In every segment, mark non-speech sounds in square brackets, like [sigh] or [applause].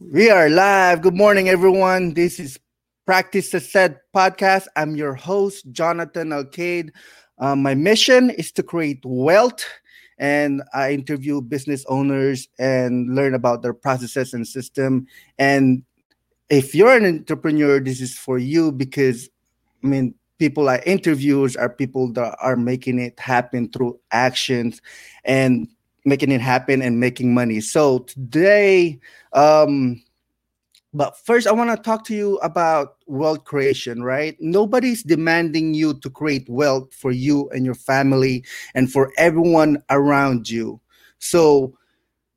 We are live. Good morning, everyone. This is Practice the Set podcast. I'm your host, Jonathan Alcade. Um, my mission is to create wealth, and I interview business owners and learn about their processes and system. And if you're an entrepreneur, this is for you because, I mean, people I interviews are people that are making it happen through actions and making it happen and making money. So today, um, but first, I want to talk to you about wealth creation, right? Nobody's demanding you to create wealth for you and your family and for everyone around you. So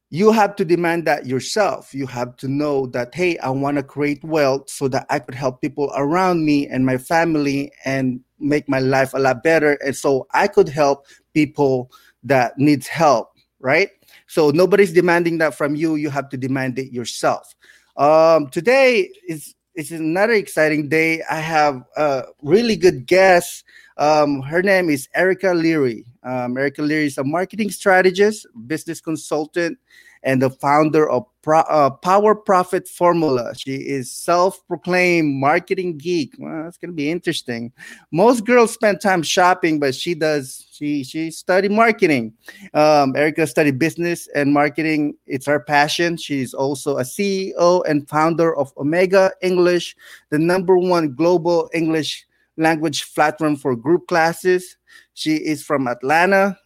you have to demand that yourself. You have to know that, hey, I want to create wealth so that I could help people around me and my family and make my life a lot better. And so I could help people that needs help right? So nobody's demanding that from you. You have to demand it yourself. Um, today is is another exciting day. I have a really good guest. Um, her name is Erica Leary. Um, Erica Leary is a marketing strategist, business consultant, and the founder of Pro, uh, Power Profit Formula. She is self-proclaimed marketing geek. Well, that's gonna be interesting. Most girls spend time shopping, but she does. She she studied marketing. Um, Erica studied business and marketing. It's her passion. She's also a CEO and founder of Omega English, the number one global English language platform for group classes. She is from Atlanta,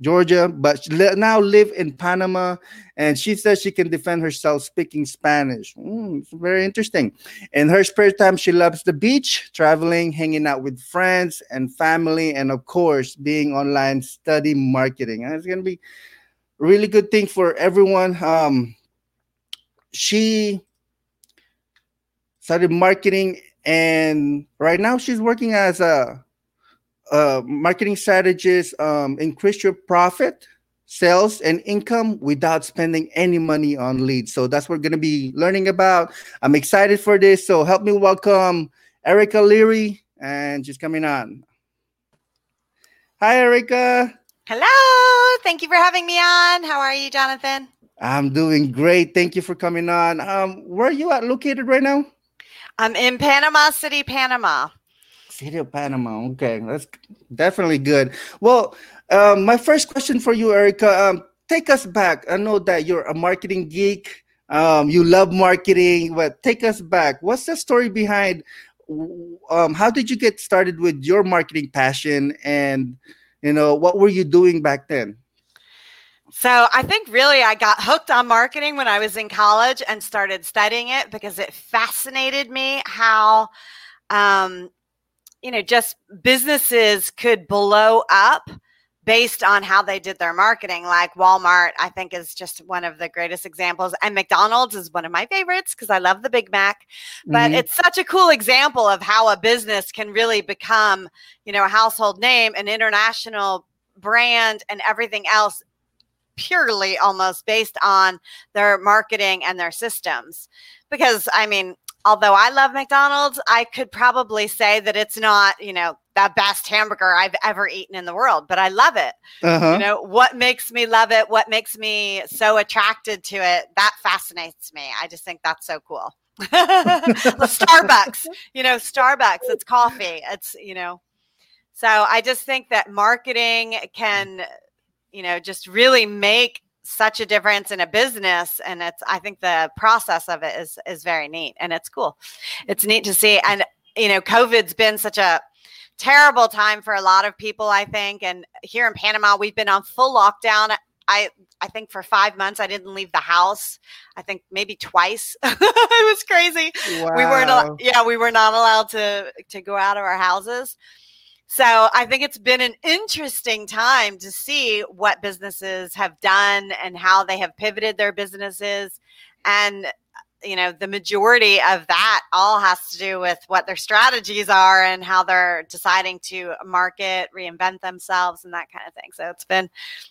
Georgia, but now live in Panama, and she says she can defend herself speaking Spanish. Mm, it's very interesting. In her spare time, she loves the beach, traveling, hanging out with friends and family, and of course, being online study marketing. And it's gonna be really good thing for everyone. Um, she started marketing, and right now she's working as a uh, marketing strategies um, increase your profit, sales, and income without spending any money on leads. So that's what we're going to be learning about. I'm excited for this. So help me welcome Erica Leary, and she's coming on. Hi, Erica. Hello. Thank you for having me on. How are you, Jonathan? I'm doing great. Thank you for coming on. Um, where are you at located right now? I'm in Panama City, Panama. City of Panama. Okay, that's definitely good. Well, um, my first question for you, Erica, um, take us back. I know that you're a marketing geek. Um, you love marketing, but take us back. What's the story behind? Um, how did you get started with your marketing passion, and you know what were you doing back then? So I think really I got hooked on marketing when I was in college and started studying it because it fascinated me how um, you know, just businesses could blow up based on how they did their marketing. Like Walmart, I think is just one of the greatest examples. And McDonald's is one of my favorites because I love the Big Mac. But mm-hmm. it's such a cool example of how a business can really become, you know, a household name, an international brand, and everything else purely almost based on their marketing and their systems. Because I mean, although I love McDonald's, I could probably say that it's not, you know, the best hamburger I've ever eaten in the world, but I love it. Uh-huh. You know, what makes me love it, what makes me so attracted to it, that fascinates me. I just think that's so cool. [laughs] Starbucks, you know, Starbucks, it's coffee. It's, you know, so I just think that marketing can, you know, just really make such a difference in a business and it's i think the process of it is is very neat and it's cool. It's neat to see and you know covid's been such a terrible time for a lot of people i think and here in panama we've been on full lockdown. I i think for five months i didn't leave the house. I think maybe twice. [laughs] It was crazy. Wow. we weren't yeah we were not allowed to to go out of our houses so I think it's been an interesting time to see what businesses have done and how they have pivoted their businesses. And, uh, you know, the majority of that all has to do with what their strategies are and how they're deciding to market, reinvent themselves, and that kind of thing. So it's been,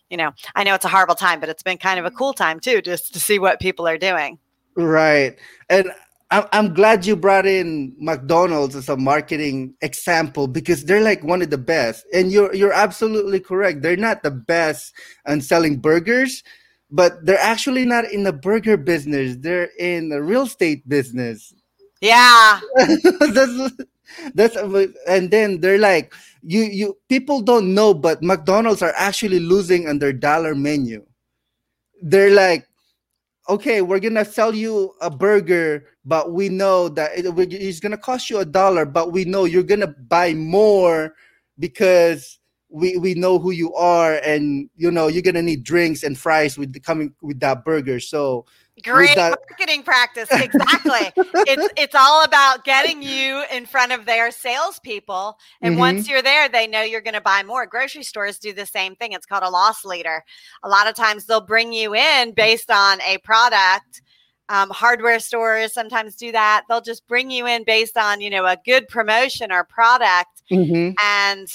you know, I know it's a horrible time, but it's been kind of a mm-hmm. cool time too, just to see what people are doing. Right. And I'm glad you brought in McDonald's as a marketing example because they're like one of the best. And you're you're absolutely correct. They're not the best on selling burgers, but they're actually not in the burger business. They're in the real estate business. Yeah. [laughs] that's that's and then they're like you you people don't know but McDonald's are actually losing on their dollar menu. They're like okay, we're gonna sell you a burger, but we know that it, it's gonna cost you a dollar, but we know you're gonna buy more because we we know who you are, and you know you're gonna need drinks and fries with the coming with that burger. So Great marketing practice. Exactly. it's [laughs] it's all about getting you in front of their salespeople. And mm-hmm. once you're there, they know you're going to buy more. Grocery stores do the same thing. It's called a loss leader. A lot of times they'll bring you in based on a product. Um, hardware stores sometimes do that. They'll just bring you in based on, you know, a good promotion or product. Mm-hmm. And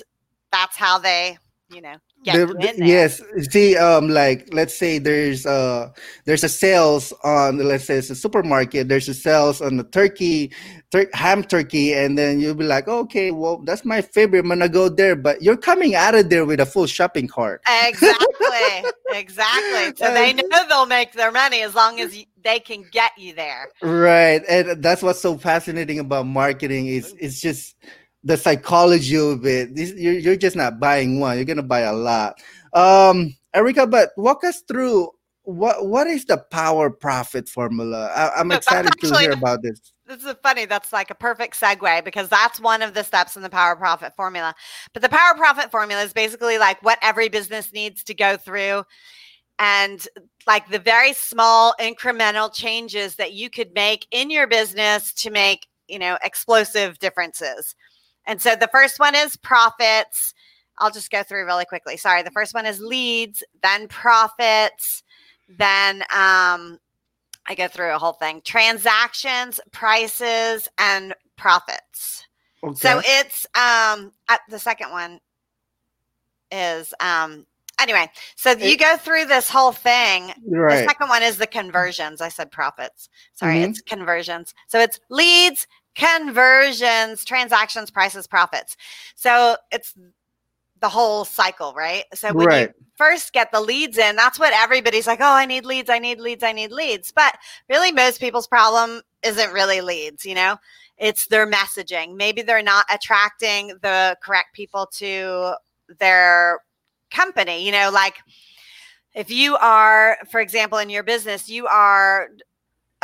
that's how they, you know, yes see um like let's say there's uh there's a sales on let's say it's a supermarket there's a sales on the turkey tur- ham turkey and then you'll be like okay well that's my favorite i'm gonna go there but you're coming out of there with a full shopping cart. Exactly [laughs] exactly so they know they'll make their money as long as they can get you there. Right and that's what's so fascinating about marketing is it's just the psychology of it. This, you're, you're just not buying one. You're gonna buy a lot. Um, Erica, but walk us through what what is the power profit formula? I, am excited actually, to hear about this. This is funny. That's like a perfect segue because that's one of the steps in the power profit formula. But the power profit formula is basically like what every business needs to go through and like the very small incremental changes that you could make in your business to make you know explosive differences and so the first one is profits. I'll just go through really quickly. Sorry. The first one is leads, then profits, then um, I go through a whole thing transactions, prices, and profits. Okay. So it's um, the second one is um, anyway. So it, you go through this whole thing. Right. The second one is the conversions. I said profits. Sorry, mm-hmm. it's conversions. So it's leads, conversions, transactions, prices, profits. So it's the whole cycle, right? So when right. you first get the leads in, that's what everybody's like, oh, I need leads, I need leads, I need leads. But really, most people's problem isn't really leads, you know? It's their messaging. Maybe they're not attracting the correct people to their company, you know, like if you are, for example, in your business, you are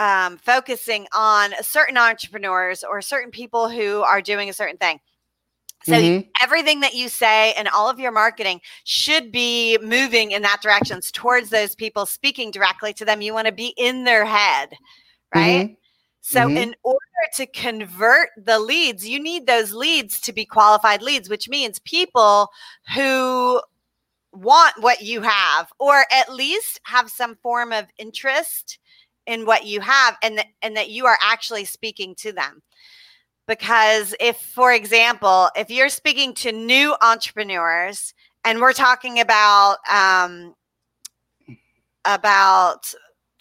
um, focusing on certain entrepreneurs or certain people who are doing a certain thing. So mm-hmm. everything that you say and all of your marketing should be moving in that direction towards those people, speaking directly to them. You want to be in their head, right? Mm-hmm. So mm-hmm. in order to convert the leads, you need those leads to be qualified leads, which means people who want what you have or at least have some form of interest in what you have and that and that you are actually speaking to them because if for example if you're speaking to new entrepreneurs and we're talking about um, about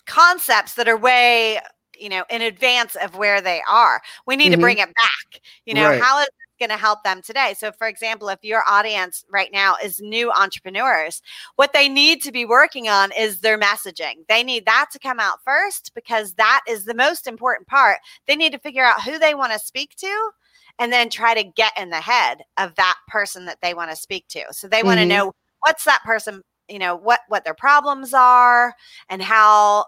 concepts that are way you know in advance of where they are we need mm-hmm. to bring it back you know right. how is going to help them today. So, for example, if your audience right now is new entrepreneurs, what they need to be working on is their messaging. They need that to come out first because that is the most important part. They need to figure out who they want to speak to and then try to get in the head of that person that they want to speak to. So, they want to mm-hmm. know what's that person you know what what their problems are and how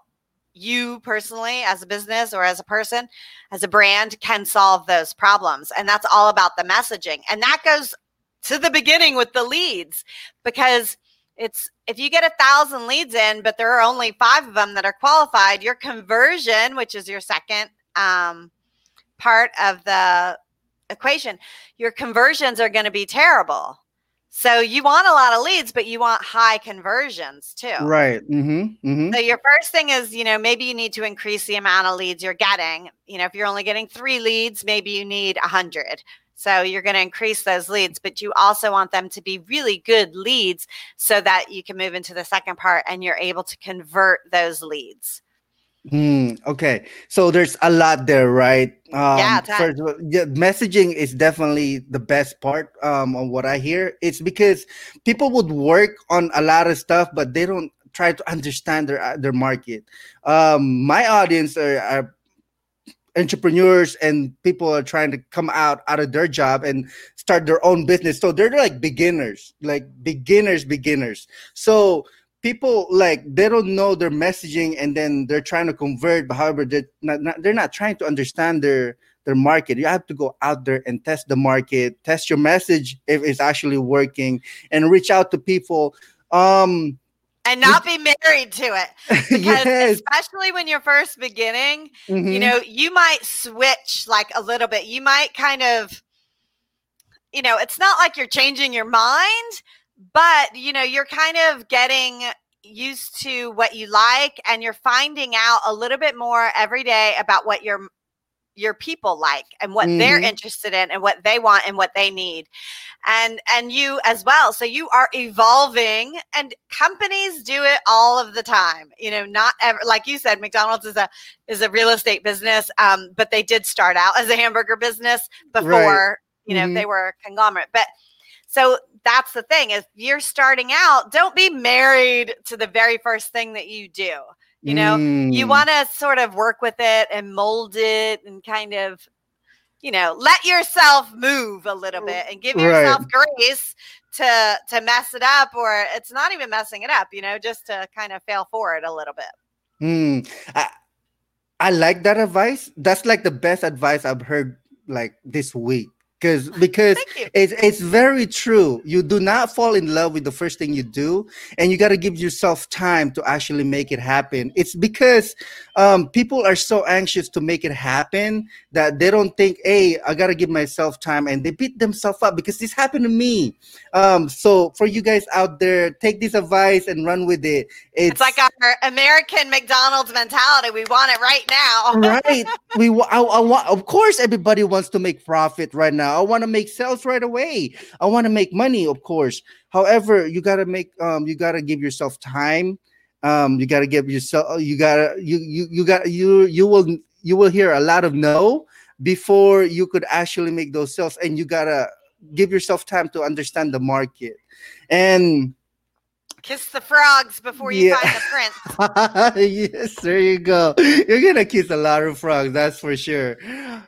you personally as a business or as a person as a brand can solve those problems and that's all about the messaging and that goes to the beginning with the leads because it's if you get a thousand leads in but there are only five of them that are qualified your conversion which is your second um, part of the equation your conversions are going to be terrible so you want a lot of leads, but you want high conversions too. Right. Mm-hmm. Mm-hmm. So your first thing is, you know, maybe you need to increase the amount of leads you're getting. You know, if you're only getting three leads, maybe you need a hundred. So you're going to increase those leads, but you also want them to be really good leads so that you can move into the second part and you're able to convert those leads. Hmm. okay, so there's a lot there, right? Um, yeah, first, yeah, messaging is definitely the best part um, of what I hear. It's because people would work on a lot of stuff, but they don't try to understand their uh, their market. Um, my audience are, are entrepreneurs and people are trying to come out out of their job and start their own business so they're like beginners like beginners beginners so people like they don't know their messaging and then they're trying to convert but however they're not, not, they're not trying to understand their their market you have to go out there and test the market test your message if it's actually working and reach out to people um and not be married to it [laughs] because yes. especially when you're first beginning mm-hmm. you know you might switch like a little bit you might kind of you know it's not like you're changing your mind but you know you're kind of getting used to what you like and you're finding out a little bit more every day about what your your people like and what mm-hmm. they're interested in and what they want and what they need and and you as well so you are evolving and companies do it all of the time you know not ever like you said mcdonald's is a is a real estate business um, but they did start out as a hamburger business before right. you know mm-hmm. they were a conglomerate but so that's the thing if you're starting out don't be married to the very first thing that you do you know, mm. you want to sort of work with it and mold it and kind of, you know, let yourself move a little bit and give yourself right. grace to to mess it up or it's not even messing it up, you know, just to kind of fail forward a little bit. Mm. I, I like that advice. That's like the best advice I've heard like this week because because it's it's very true. You do not fall in love with the first thing you do, and you got to give yourself time to actually make it happen. It's because um, people are so anxious to make it happen that they don't think, "Hey, I got to give myself time," and they beat themselves up because this happened to me. Um, so for you guys out there, take this advice and run with it. It's, it's like our American McDonald's mentality. We want it right now. right. We I, I want. Of course, everybody wants to make profit right now. I want to make sales right away. I want to make money, of course. However, you gotta make um you gotta give yourself time. Um, you gotta give yourself you gotta you you you got you you will you will hear a lot of no before you could actually make those sales and you gotta give yourself time to understand the market and Kiss the frogs before you yeah. find the prince. [laughs] yes, there you go. You're gonna kiss a lot of frogs, that's for sure.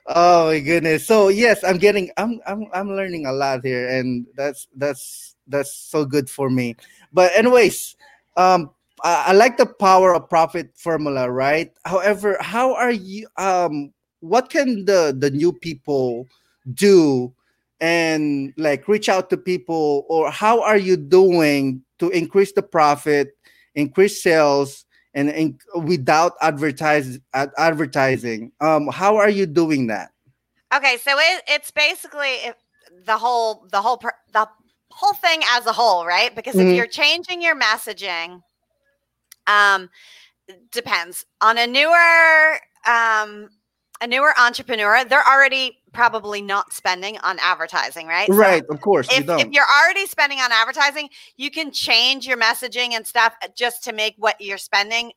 Oh my goodness. So yes, I'm getting I'm I'm I'm learning a lot here, and that's that's that's so good for me. But anyways, um I, I like the power of profit formula, right? However, how are you um what can the the new people do and like reach out to people or how are you doing to increase the profit, increase sales, and, and without advertise advertising. Um, how are you doing that? Okay, so it, it's basically the whole the whole the whole thing as a whole, right? Because mm-hmm. if you're changing your messaging, um, depends on a newer um a newer entrepreneur. They're already probably not spending on advertising, right? Right, so of course. If, you if you're already spending on advertising, you can change your messaging and stuff just to make what you're spending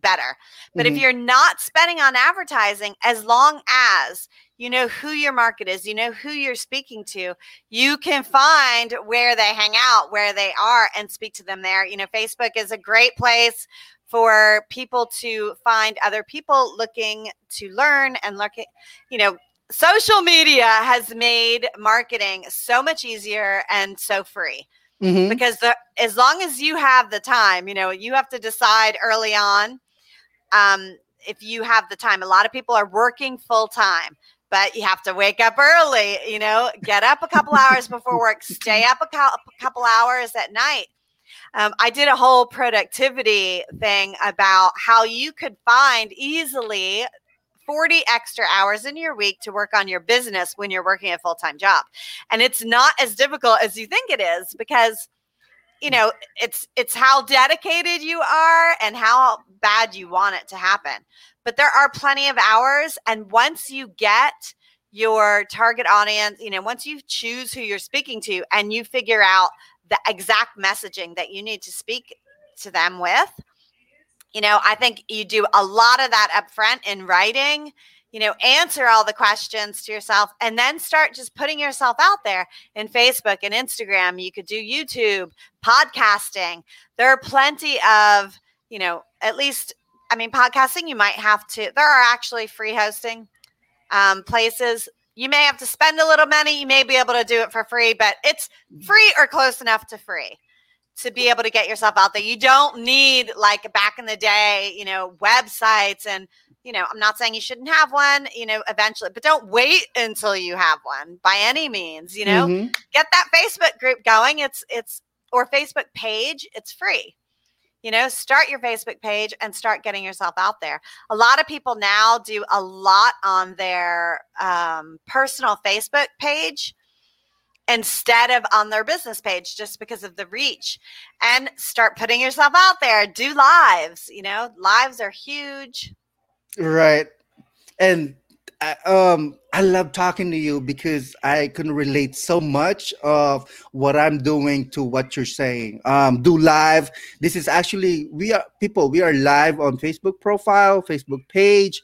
better. But mm-hmm. if you're not spending on advertising, as long as you know who your market is, you know who you're speaking to, you can find where they hang out, where they are, and speak to them there. You know, Facebook is a great place for people to find other people looking to learn and look at, you know, social media has made marketing so much easier and so free mm-hmm. because the, as long as you have the time, you know, you have to decide early on um, if you have the time. A lot of people are working full time, but you have to wake up early, you know, get up a couple hours before work, stay up a couple hours at night. Um, I did a whole productivity thing about how you could find easily 40 extra hours in your week to work on your business when you're working a full time job. And it's not as difficult as you think it is because you know it's it's how dedicated you are and how bad you want it to happen but there are plenty of hours and once you get your target audience you know once you choose who you're speaking to and you figure out the exact messaging that you need to speak to them with you know, I think you do a lot of that up front in writing. you know, answer all the questions to yourself and then start just putting yourself out there in Facebook and Instagram. You could do YouTube, podcasting. There are plenty of, you know, at least, I mean, podcasting, you might have to, there are actually free hosting um, places. You may have to spend a little money. You may be able to do it for free, but it's free or close enough to free to be able to get yourself out there. You don't need like back in the day, you know, websites and you know, I'm not saying you shouldn't have one, you know, eventually, but don't wait until you have one by any means, you know. Mm-hmm. Get that Facebook group going. It's it's or Facebook page, it's free. You know, start your Facebook page and start getting yourself out there. A lot of people now do a lot on their um, personal Facebook page instead of on their business page just because of the reach and start putting yourself out there do lives you know lives are huge Right. And I, um, I love talking to you because I can relate so much of what I'm doing to what you're saying. Um, do live. This is actually we are people. We are live on Facebook profile, Facebook page,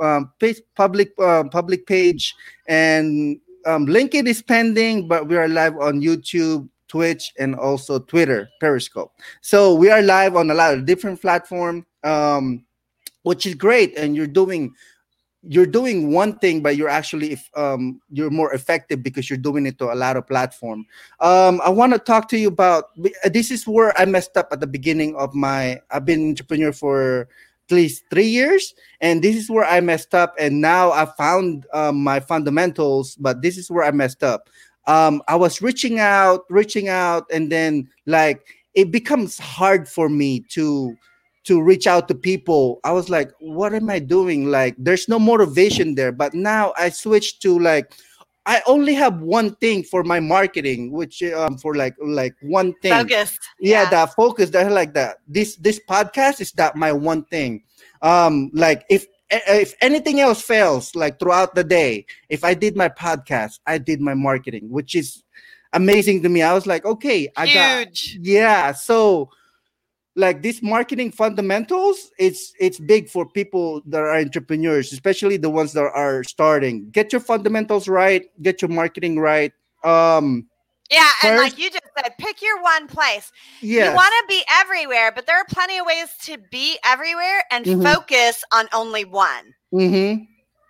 um, public uh, public page, and um, LinkedIn is pending, but we are live on YouTube, Twitch, and also Twitter, Periscope. So we are live on a lot of different platforms. Um, which is great and you're doing you're doing one thing but you're actually um, you're more effective because you're doing it to a lot of platform. Um, i want to talk to you about this is where i messed up at the beginning of my i've been entrepreneur for at least three years and this is where i messed up and now i found um, my fundamentals but this is where i messed up. Um, i was reaching out reaching out and then like it becomes hard for me to to reach out to people i was like what am i doing? Like there's no motivation there. But now i switched to like i only have one thing for my marketing which um for like like one thing. Focused. Yeah, yeah. that focus that like that. This this podcast is that my one thing. Um like if if anything else fails like throughout the day if i did my podcast i did my marketing which is amazing to me. I was like okay i Huge. got yeah so like these marketing fundamentals it's it's big for people that are entrepreneurs especially the ones that are starting. Get your fundamentals right get your marketing right. Um yeah first, and like you just said pick your one place. Yes. you want to be everywhere but there are plenty of ways to be everywhere and mm-hmm. focus on only one. Mm-hmm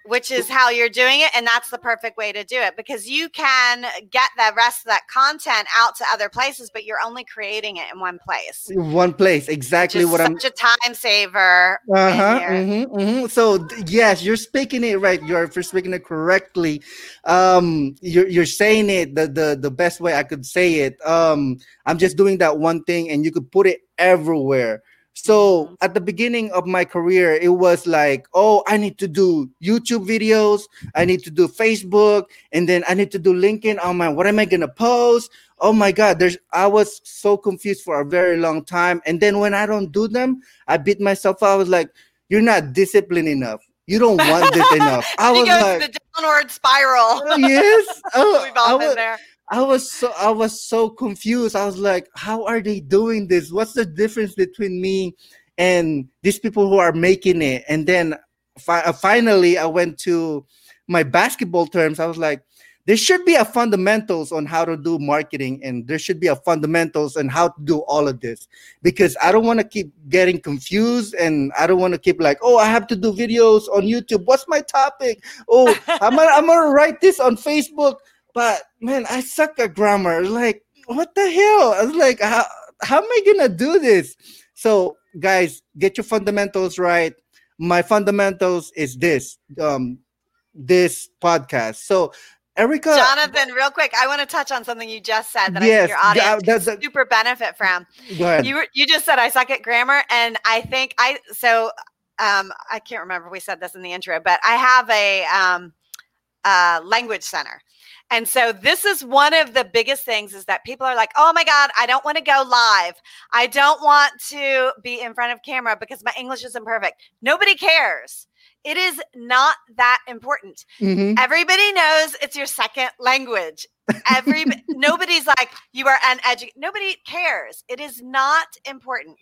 which is how you're doing it and that's the perfect way to do it because you can get the rest of that content out to other places but you're only creating it in one place. One place exactly what i'm such a time saver uh-huh mm-hmm, mm-hmm. so yes you're speaking it right. You're speaking it correctly um you're, you're saying it the, the the best way i could say it. Um i'm just doing that one thing and you could put it everywhere so mm-hmm. at the beginning of my career, it was like, oh, I need to do YouTube videos, I need to do Facebook, and then I need to do LinkedIn. Oh my, what am I gonna post? Oh my God, there's I was so confused for a very long time. And then when I don't do them, I beat myself up. I was like, you're not disciplined enough. You don't want this [laughs] enough. I was like the downward spiral. yes. Oh, [laughs] We've all I been was, there. I was so I was so confused. I was like, how are they doing this? What's the difference between me and these people who are making it? And then fi- uh, finally, I went to my basketball terms. I was like, there should be a fundamentals on how to do marketing, and there should be a fundamentals on how to do all of this because I don't want to keep getting confused, and I don't want to keep like, oh, I have to do videos on YouTube. What's my topic? Oh, I'm gonna, I'm gonna write this on Facebook but man, I suck at grammar. Like, what the hell? I was like, how, how am I gonna do this? So, guys, get your fundamentals right. My fundamentals is this, um, this podcast. So, Erica, Jonathan, real quick, I want to touch on something you just said that yes, I think your audience that's a, super benefit from. Go ahead. You were, you just said I suck at grammar, and I think I so um, I can't remember we said this in the intro, but I have a um, uh, language center. And so this is one of the biggest things is that people are like, "Oh my god, I don't want to go live. I don't want to be in front of camera because my English isn't perfect." Nobody cares. It is not that important. Mm-hmm. Everybody knows it's your second language. Every [laughs] nobody's like you are uneducated. Nobody cares. It is not important.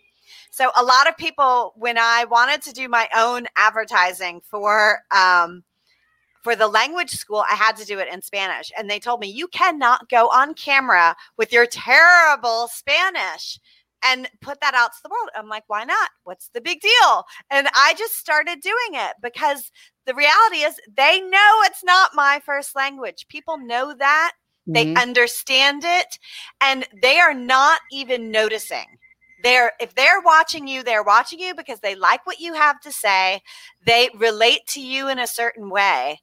So a lot of people, when I wanted to do my own advertising for um, for the language school, I had to do it in Spanish. And they told me, you cannot go on camera with your terrible Spanish and put that out to the world. I'm like, why not? What's the big deal? And I just started doing it because the reality is they know it's not my first language. People know that. They mm-hmm. understand it and they are not even noticing. They're if they're watching you, they're watching you because they like what you have to say. They relate to you in a certain way.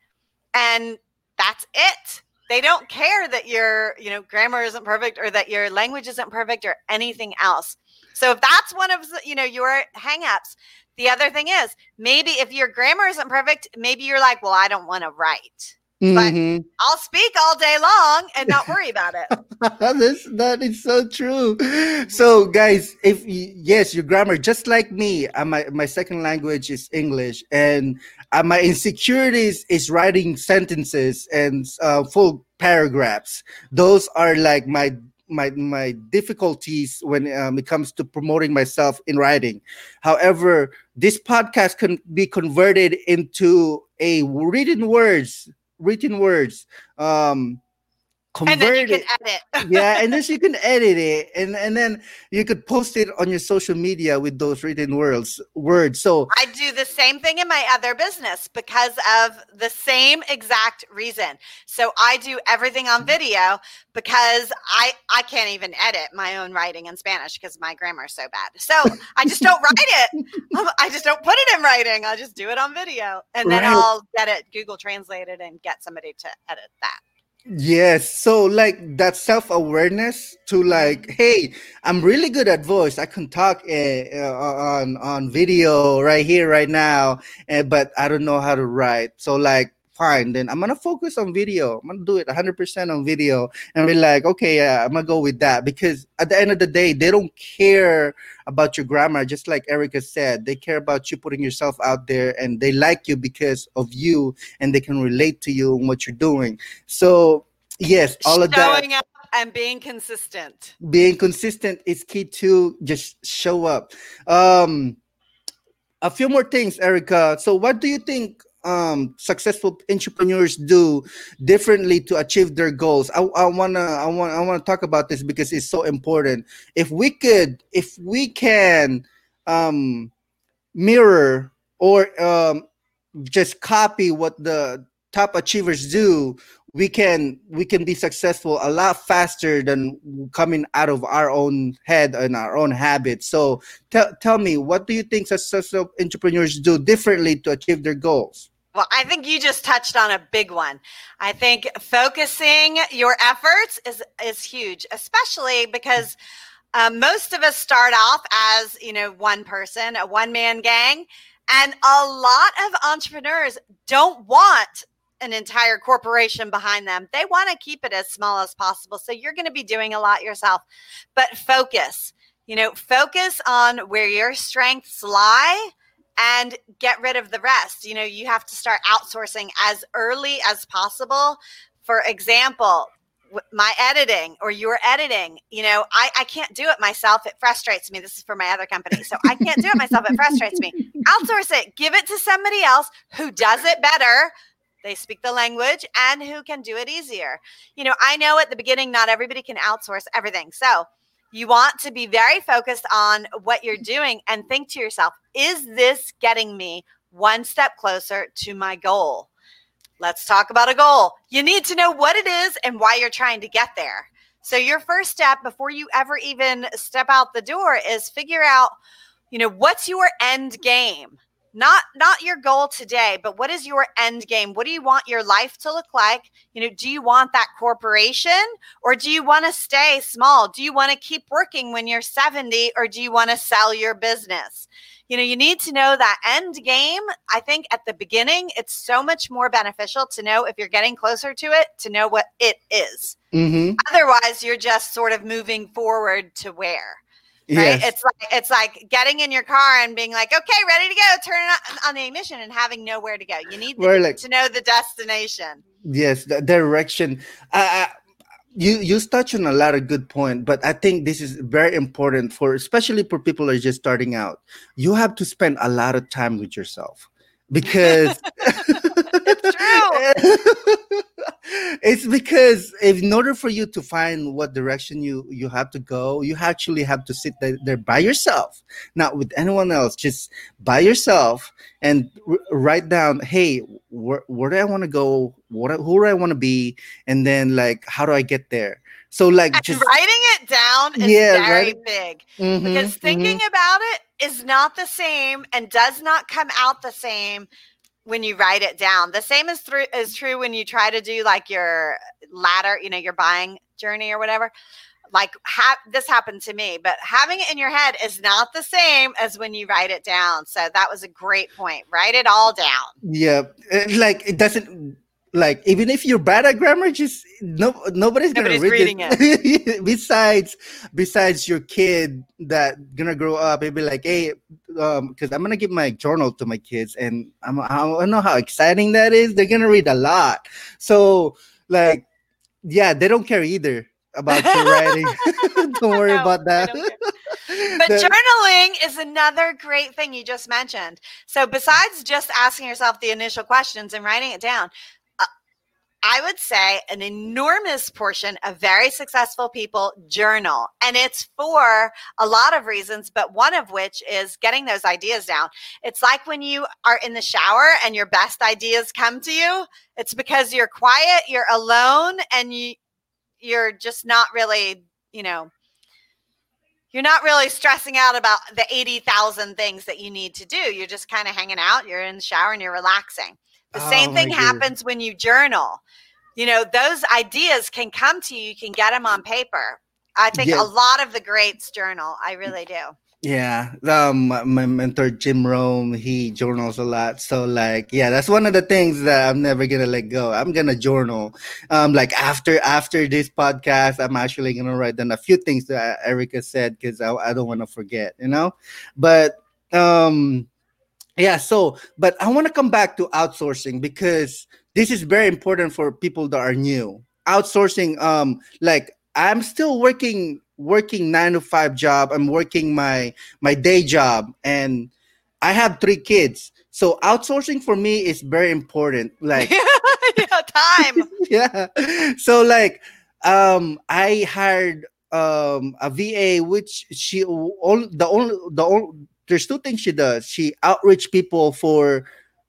And that's it they don't care that your you know grammar isn't perfect or that your language isn't perfect or anything else so if that's one of you know your hangups the other thing is maybe if your grammar isn't perfect maybe you're like well i don't want to write Mm-hmm. But I'll speak all day long and not worry about it. [laughs] this, that is so true. So, guys, if yes, your grammar, just like me, uh, my my second language is English, and uh, my insecurities is writing sentences and uh, full paragraphs. Those are like my my my difficulties when um, it comes to promoting myself in writing. However, this podcast can be converted into a written words written words um convert and then you can it. edit. [laughs] yeah, and then you can edit it, and and then you could post it on your social media with those written words. Words. So I do the same thing in my other business because of the same exact reason. So I do everything on mm-hmm. video because I I can't even edit my own writing in Spanish because my grammar is so bad. So I just don't [laughs] write it. Oh, I just don't put it in writing. I just do it on video, and then right. I'll get it Google translated and get somebody to edit that. Yes. So like that self-awareness to like, hey, I'm really good at voice. I can talk uh, on on video right here, right now, uh, but I don't know how to write. So like fine then i'm gonna focus on video. I'm gonna do it 100% on video and be like okay yeah i'm gonna go with that. Because at the end of the day they don't care about your grammar just like erica said. They care about you putting yourself out there and they like you because of you and they can relate to you and what you're doing. So yes all of Showing that up and being consistent. Being consistent is key to just show up. Um a few more things erica. So what do you think um, successful entrepreneurs do differently to achieve their goals? I, I wanna I want I want to talk about this because it's so important. If we could, if we can um, mirror or um, just copy what the top achievers do, we can we can be successful a lot faster than coming out of our own head and our own habits so tell, tell me what do you think successful entrepreneurs do differently to achieve their goals well, I think you just touched on a big one. I think focusing your efforts is is huge, especially because um, most of us start off as you know one person, a one man gang, and a lot of entrepreneurs don't want an entire corporation behind them. They want to keep it as small as possible. So you're going to be doing a lot yourself, but focus. You know, focus on where your strengths lie and get rid of the rest. You know, you have to start outsourcing as early as possible. For example, my editing or your editing, you know, I, I can't do it myself. It frustrates me. This is for my other company. So I can't do it myself. It frustrates me. [laughs] Outsource it, give it to somebody else who does it better. They speak the language and who can do it easier. You know, I know at the beginning, not everybody can outsource everything. So you want to be very focused on what you're doing and think to yourself, is this getting me one step closer to my goal? Let's talk about a goal. You need to know what it is and why you're trying to get there. So your first step before you ever even step out the door is figure out, you know, what's your end game? Not not your goal today but what is your end game? What do you want your life to look like? You know do you want that corporation or do you want to stay small? Do you want to keep working when you're 70 or do you want to sell your business? You know you need to know that end game i think at the beginning it's so much more beneficial to know if you're getting closer to it to know what it is. Mm-hmm. otherwise you're just sort of moving forward to where Right? Yes. It's like it's like getting in your car and being like, okay, ready to go, turn on, on the ignition and having nowhere to go. You need to, like, to know the destination. Yes, the direction. Uh, you you touch on a lot of good point, but I think this is very important for especially for people who are just starting out. You have to spend a lot of time with yourself because [laughs] [laughs] [laughs] it's because if, in order for you to find what direction you you have to go, you actually have to sit there, there by yourself, not with anyone else. Just by yourself and r- write down, hey, where, where do I want to go? What who do I want to be? And then like, how do I get there? So like And just writing it down is Yeah, very right. big Mhm, because thinking mhm. about it is not the same and does not come out the same when you write it down. The same is through is true when you try to do like your ladder, you know, your buying journey or whatever. Like ha- this happened to me, but having it in your head is not the same as when you write it down. So that was a great point. Write it all down. Yeah, like it doesn't like even if you're bad at grammar, just no nobody's gonna Nobody's read reading it. [laughs] besides, besides your kid that gonna grow up and be like, hey, um, because I'm gonna give my journal to my kids, and I'm I don't know how exciting that is. They're gonna read a lot, so like, yeah, they don't care either about your [laughs] writing. [laughs] don't worry No, about that. But journaling is another great thing you just mentioned. So, besides just asking yourself the initial questions and writing it down, I would say an enormous portion of very successful people journal. And it's for a lot of reasons, but one of which is getting those ideas down. It's like when you are in the shower and your best ideas come to you, it's because you're quiet, you're alone, and you you're just not really, you know, you're not really stressing out about the 80,000 things that you need to do. You're just kind of hanging out, you're in the shower and you're relaxing. The same Oh my thing happens when you journal. You know, those ideas can come to you, you can get them on paper. I think Yeah. a lot of the greats journal. I really do. Yeah, um, my my mentor Jim Rohn, he journals a lot. So like, yeah, that's one of the things that I'm never gonna let go. I'm gonna journal. Um, like after after this podcast, I'm actually gonna write down a few things that Erica said because I, I don't want to forget, you know. But um, yeah. So, but I want to come back to outsourcing because this is very important for people that are new. Outsourcing, um, like I'm still working working nine to five job. I'm working my my day job, and I have three kids. So outsourcing for me is very important. Like [laughs] yeah, time. [laughs] yeah. So like um I hired um a VA which she all the only the only there's two things she does. She outreach people for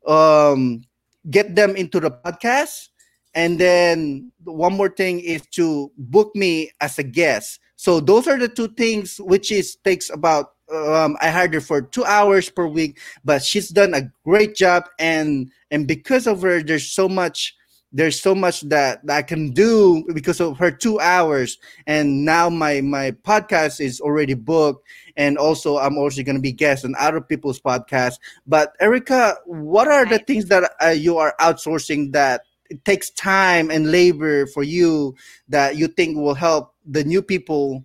um get them into the podcast and then one more thing is to book me as a guest. So those are the two things which is takes about um, I hired her for two hours per week, but she's done a great job and and because of her, there's so much there's so much that, that I can do because of her two hours. And now my my podcast is already booked, and also I'm also going to be guest on other people's podcasts. But Erica, what are the things that uh, you are outsourcing that it takes time and labor for you that you think will help the new people,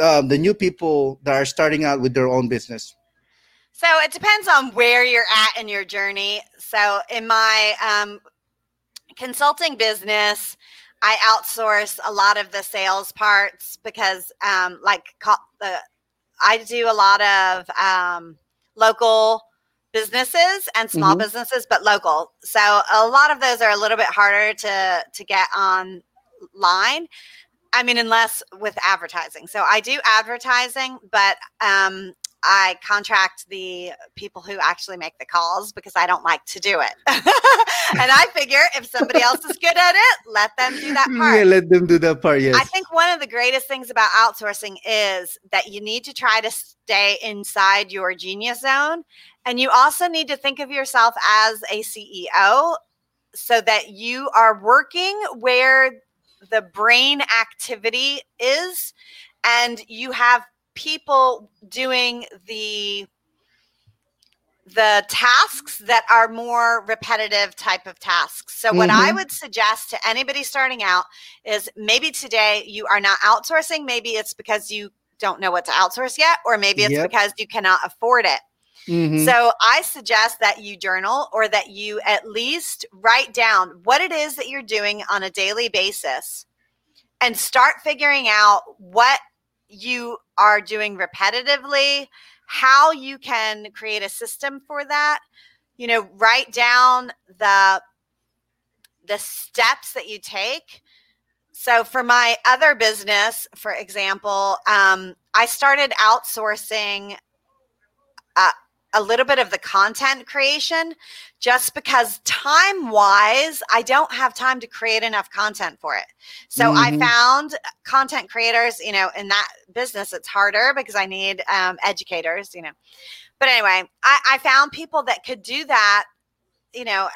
um, the new people that are starting out with their own business? So it depends on where you're at in your journey. So in my um, consulting business, I outsource a lot of the sales parts because, um, like, the I do a lot of um, local businesses and small Mhm. businesses, but local. So a lot of those are a little bit harder to to get online. I mean, unless with advertising. So I do advertising, but um, I contract the people who actually make the calls because I don't like to do it. [laughs] and I figure if somebody [laughs] else is good at it, let them do that part. Yeah, let them do that part. Yes. I think one of the greatest things about outsourcing is that you need to try to stay inside your genius zone. And you also need to think of yourself as a CEO so that you are working where the brain activity is and you have people doing the the tasks that are more repetitive type of tasks. So what I Mhm. would suggest to anybody starting out is maybe today you are not outsourcing, maybe it's because you don't know what to outsource yet or maybe it's Yep. because you cannot afford it. Mhm. So I suggest that you journal or that you at least write down what it is that you're doing on a daily basis and start figuring out what you are doing repetitively, how you can create a system for that. You know, write down the the steps that you take. So for my other business, for example, um, I started outsourcing uh, a little bit of the content creation just because time wise i don't have time to create enough content for it so mm-hmm. i found content creators you know in that business it's harder because i need um, educators you know but anyway I, I found people that could do that you know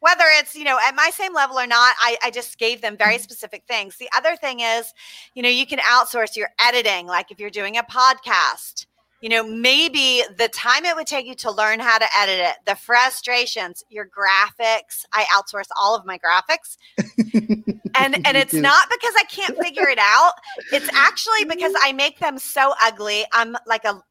whether it's you know at my same level or not I, I just gave them very mm-hmm. specific things the other thing is you know you can outsource your editing like if you're doing a podcast you know, maybe the time it would take you to learn how to edit it, the frustrations, your graphics. I outsource all of my graphics. [laughs] and and it's not because I can't figure it out. It's [laughs] actually because I make them so ugly. I'm like a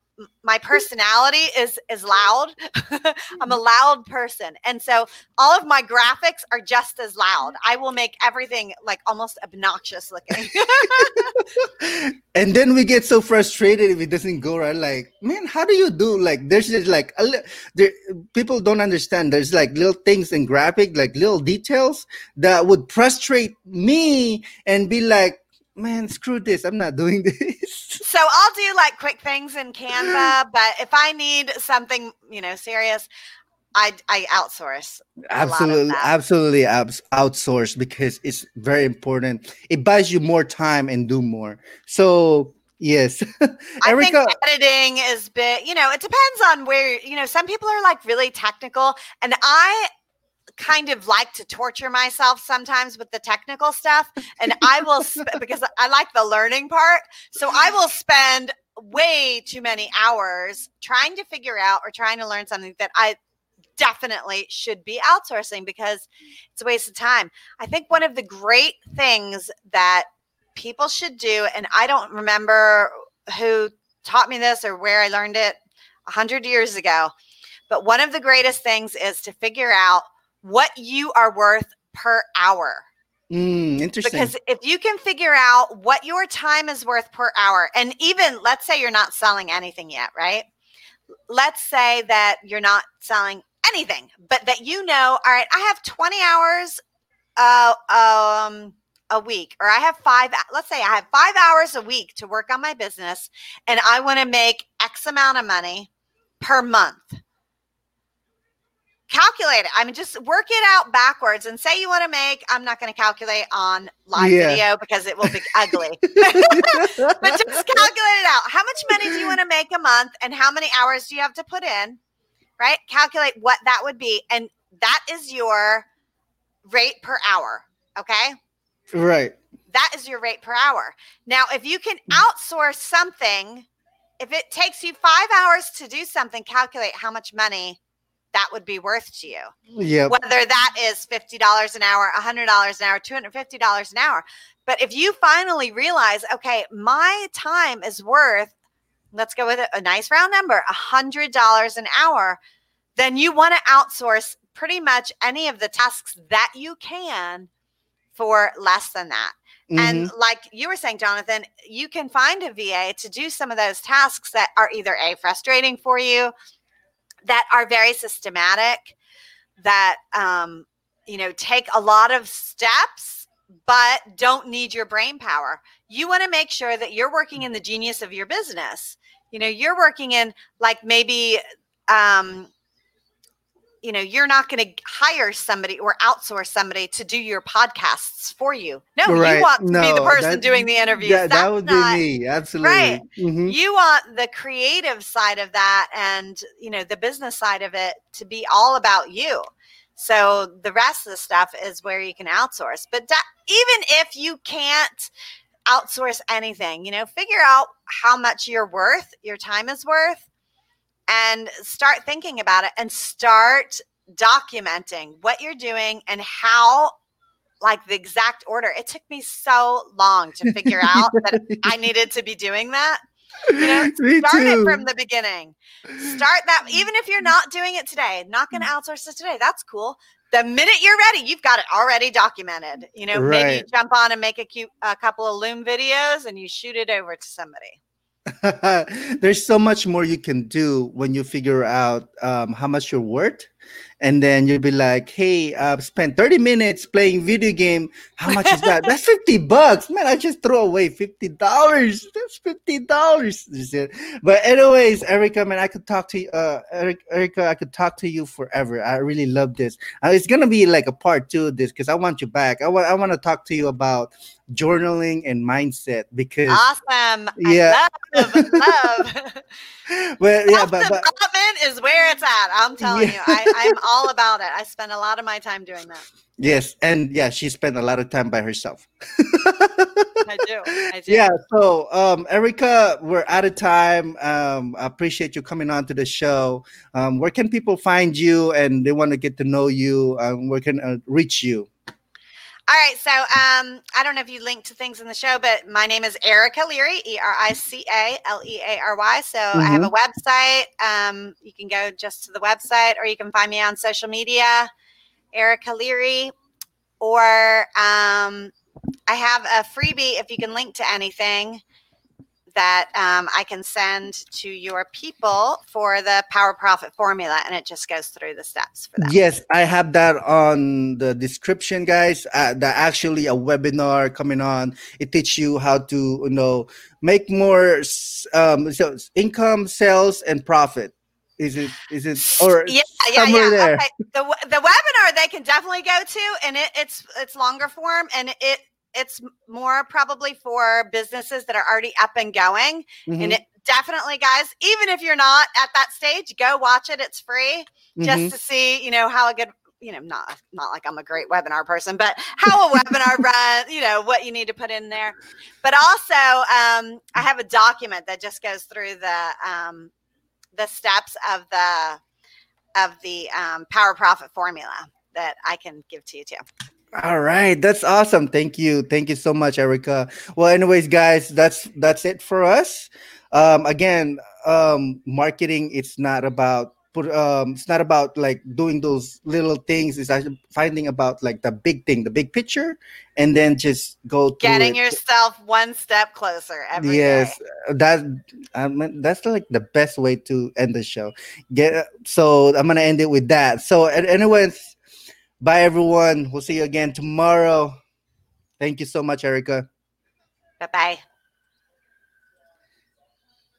my personality is is loud. [laughs] I'm a mm-hmm. loud person. And so all of my graphics are just as loud. I will make everything like almost obnoxious looking. [laughs] and then we get so frustrated if it doesn't go right like, man, how do you do like there's just like a li- there people don't understand there's like little things in graphic like little details that would frustrate me and be like man, screw this. I'm not doing [laughs] this. So I'll do like quick things in Canva, [gasps] but if I need something, you know, serious, I I outsource. Absolutely, absolutely abs- outsource because it's very important. It buys you more time and do more. So yes, [laughs] I think editing is bit. You know, it depends on where. You know, some people are like really technical, and I kind of like to torture myself sometimes with the technical stuff and i will sp- [laughs] because i like the learning part so i will spend way too many hours trying to figure out or trying to learn something that i definitely should be outsourcing because it's a waste of time. I think one of the great things that people should do and i don't remember who taught me this or where i learned it 100 years ago but one of the greatest things is to figure out what you are worth per hour. Mm, interesting. Because if you can figure out what your time is worth per hour, and even let's say you're not selling anything yet, right? Let's say that you're not selling anything, but that you know, all right, I have 20 hours uh, um, a week, or I have five, let's say I have five hours a week to work on my business, and I want to make X amount of money per month calculate it. I mean, just work it out backwards and say you want to make, I'm not going to calculate on live yeah. video because it will be [laughs] ugly. [laughs] but just [laughs] calculate it out. How much money do you want to make a month and how many hours do you have to put in? Right? Calculate what that would be. And that is your rate per hour. Okay. Right. That is your rate per hour. Now, if you can mm. outsource something, if it takes you five hours to do something, calculate how much money that would be worth to you. Yeah. Whether that is $50 an hour, $100 an hour, $250 an hour. But if you finally realize, okay, my time is worth, let's go with a, nice round number, $100 an hour, then you want to outsource pretty much any of the tasks that you can for less than that. Mm-hmm. And like you were saying, Jonathan, you can find a VA to do some of those tasks that are either a frustrating for you, that are very systematic that um, you know take a lot of steps but don't need your brain power. You want to make sure that you're working in the genius of your business. You know you're working in like maybe um, you know you're not going to hire somebody or outsource somebody to do your podcasts for you. No right. you want to no, be the person that, doing the interviews. that, that would not, be me. Absolutely. Right. Mm-hmm. you want the creative side of that and you know the business side of it to be all about you. So the rest of the stuff is where you can outsource. But that, even if you can't outsource anything you know figure out how much you're worth your time is worth and start thinking about it and start documenting what you're doing and how like the exact order. It took me so long to figure out that [laughs] I needed to be doing that. You know, start it from the beginning. Start that even if you're mm. not doing it today, not going to outsource it today. That's cool. The minute you're ready, you've got it already documented. You know, right. maybe you jump on and make a cute a couple of Loom videos and you shoot it over to somebody. [laughs] There's so much more you can do when you figure out um, how much you're worth and then you'll be like, "Hey, I've spent 30 minutes playing video game. How much is that? That's 50 bucks, man. I just throw away 50 dollars. That's 50 dollars." But anyways, Erica, man, I could talk to you, uh, Eric, Erica, I could talk to you forever. I really love this. Uh, it's gonna be like a part two of this because I want you back. I want, I want to talk to you about journaling and mindset because awesome. Yeah, love, love. but [laughs] yeah, but, but is where it's at. I'm telling yeah. you, I, I'm [laughs] all about it. I spend a lot of my time doing that. Yes, and yeah, she spent a lot of time by herself. [laughs] I do. I do. Yeah. So, um, Erica, we're out of time. Um, I appreciate you coming on to the show. Um, where can people find you, and they want to get to know you? Um, where can uh, reach you? All right. So um, I don't know if you linked to things in the show, but my name is Erica Leary, E R I C A L E A R Y. So mm-hmm. I have a mm-hmm. website. Um, you can go just to the website, or you can find me on social media, Erica Leary. Or um, I have a freebie if you can link to anything that um, I can send to your people for the power profit formula, and it just goes through the steps for that. Yes, I have that on the description, guys. Uh, that actually a webinar coming on. It teaches you how to you know make more um, so income, sales, and profit. Is it is it or yeah yeah yeah there. Okay. the the webinar they can definitely go to and it, it's it's longer form and it it's more probably for businesses that are already up and going. Mm-hmm. And it definitely, guys, even if you're not at that stage, go watch it. It's free mm-hmm. just to see, you know, how a good you know, not not like I'm a great webinar person, but how a webinar [laughs] run, you know, what you need to put in there. But also, um, I have a document that just goes through the um, the steps of the of the um, power profit formula that I can give to you too. All right, that's awesome. Thank you, thank you so much, Erica. Well, anyways, guys, that's that's it for us. Um, again, um, marketing it's not about put um it's not about like doing those little things it's actually finding about like the big thing the big picture and then just go getting yourself one step closer every yes day. that I mean, that's like the best way to end the show get so i'm gonna end it with that so anyways Bye, everyone. We'll see you again tomorrow. Thank you so much, Erica. Bye bye.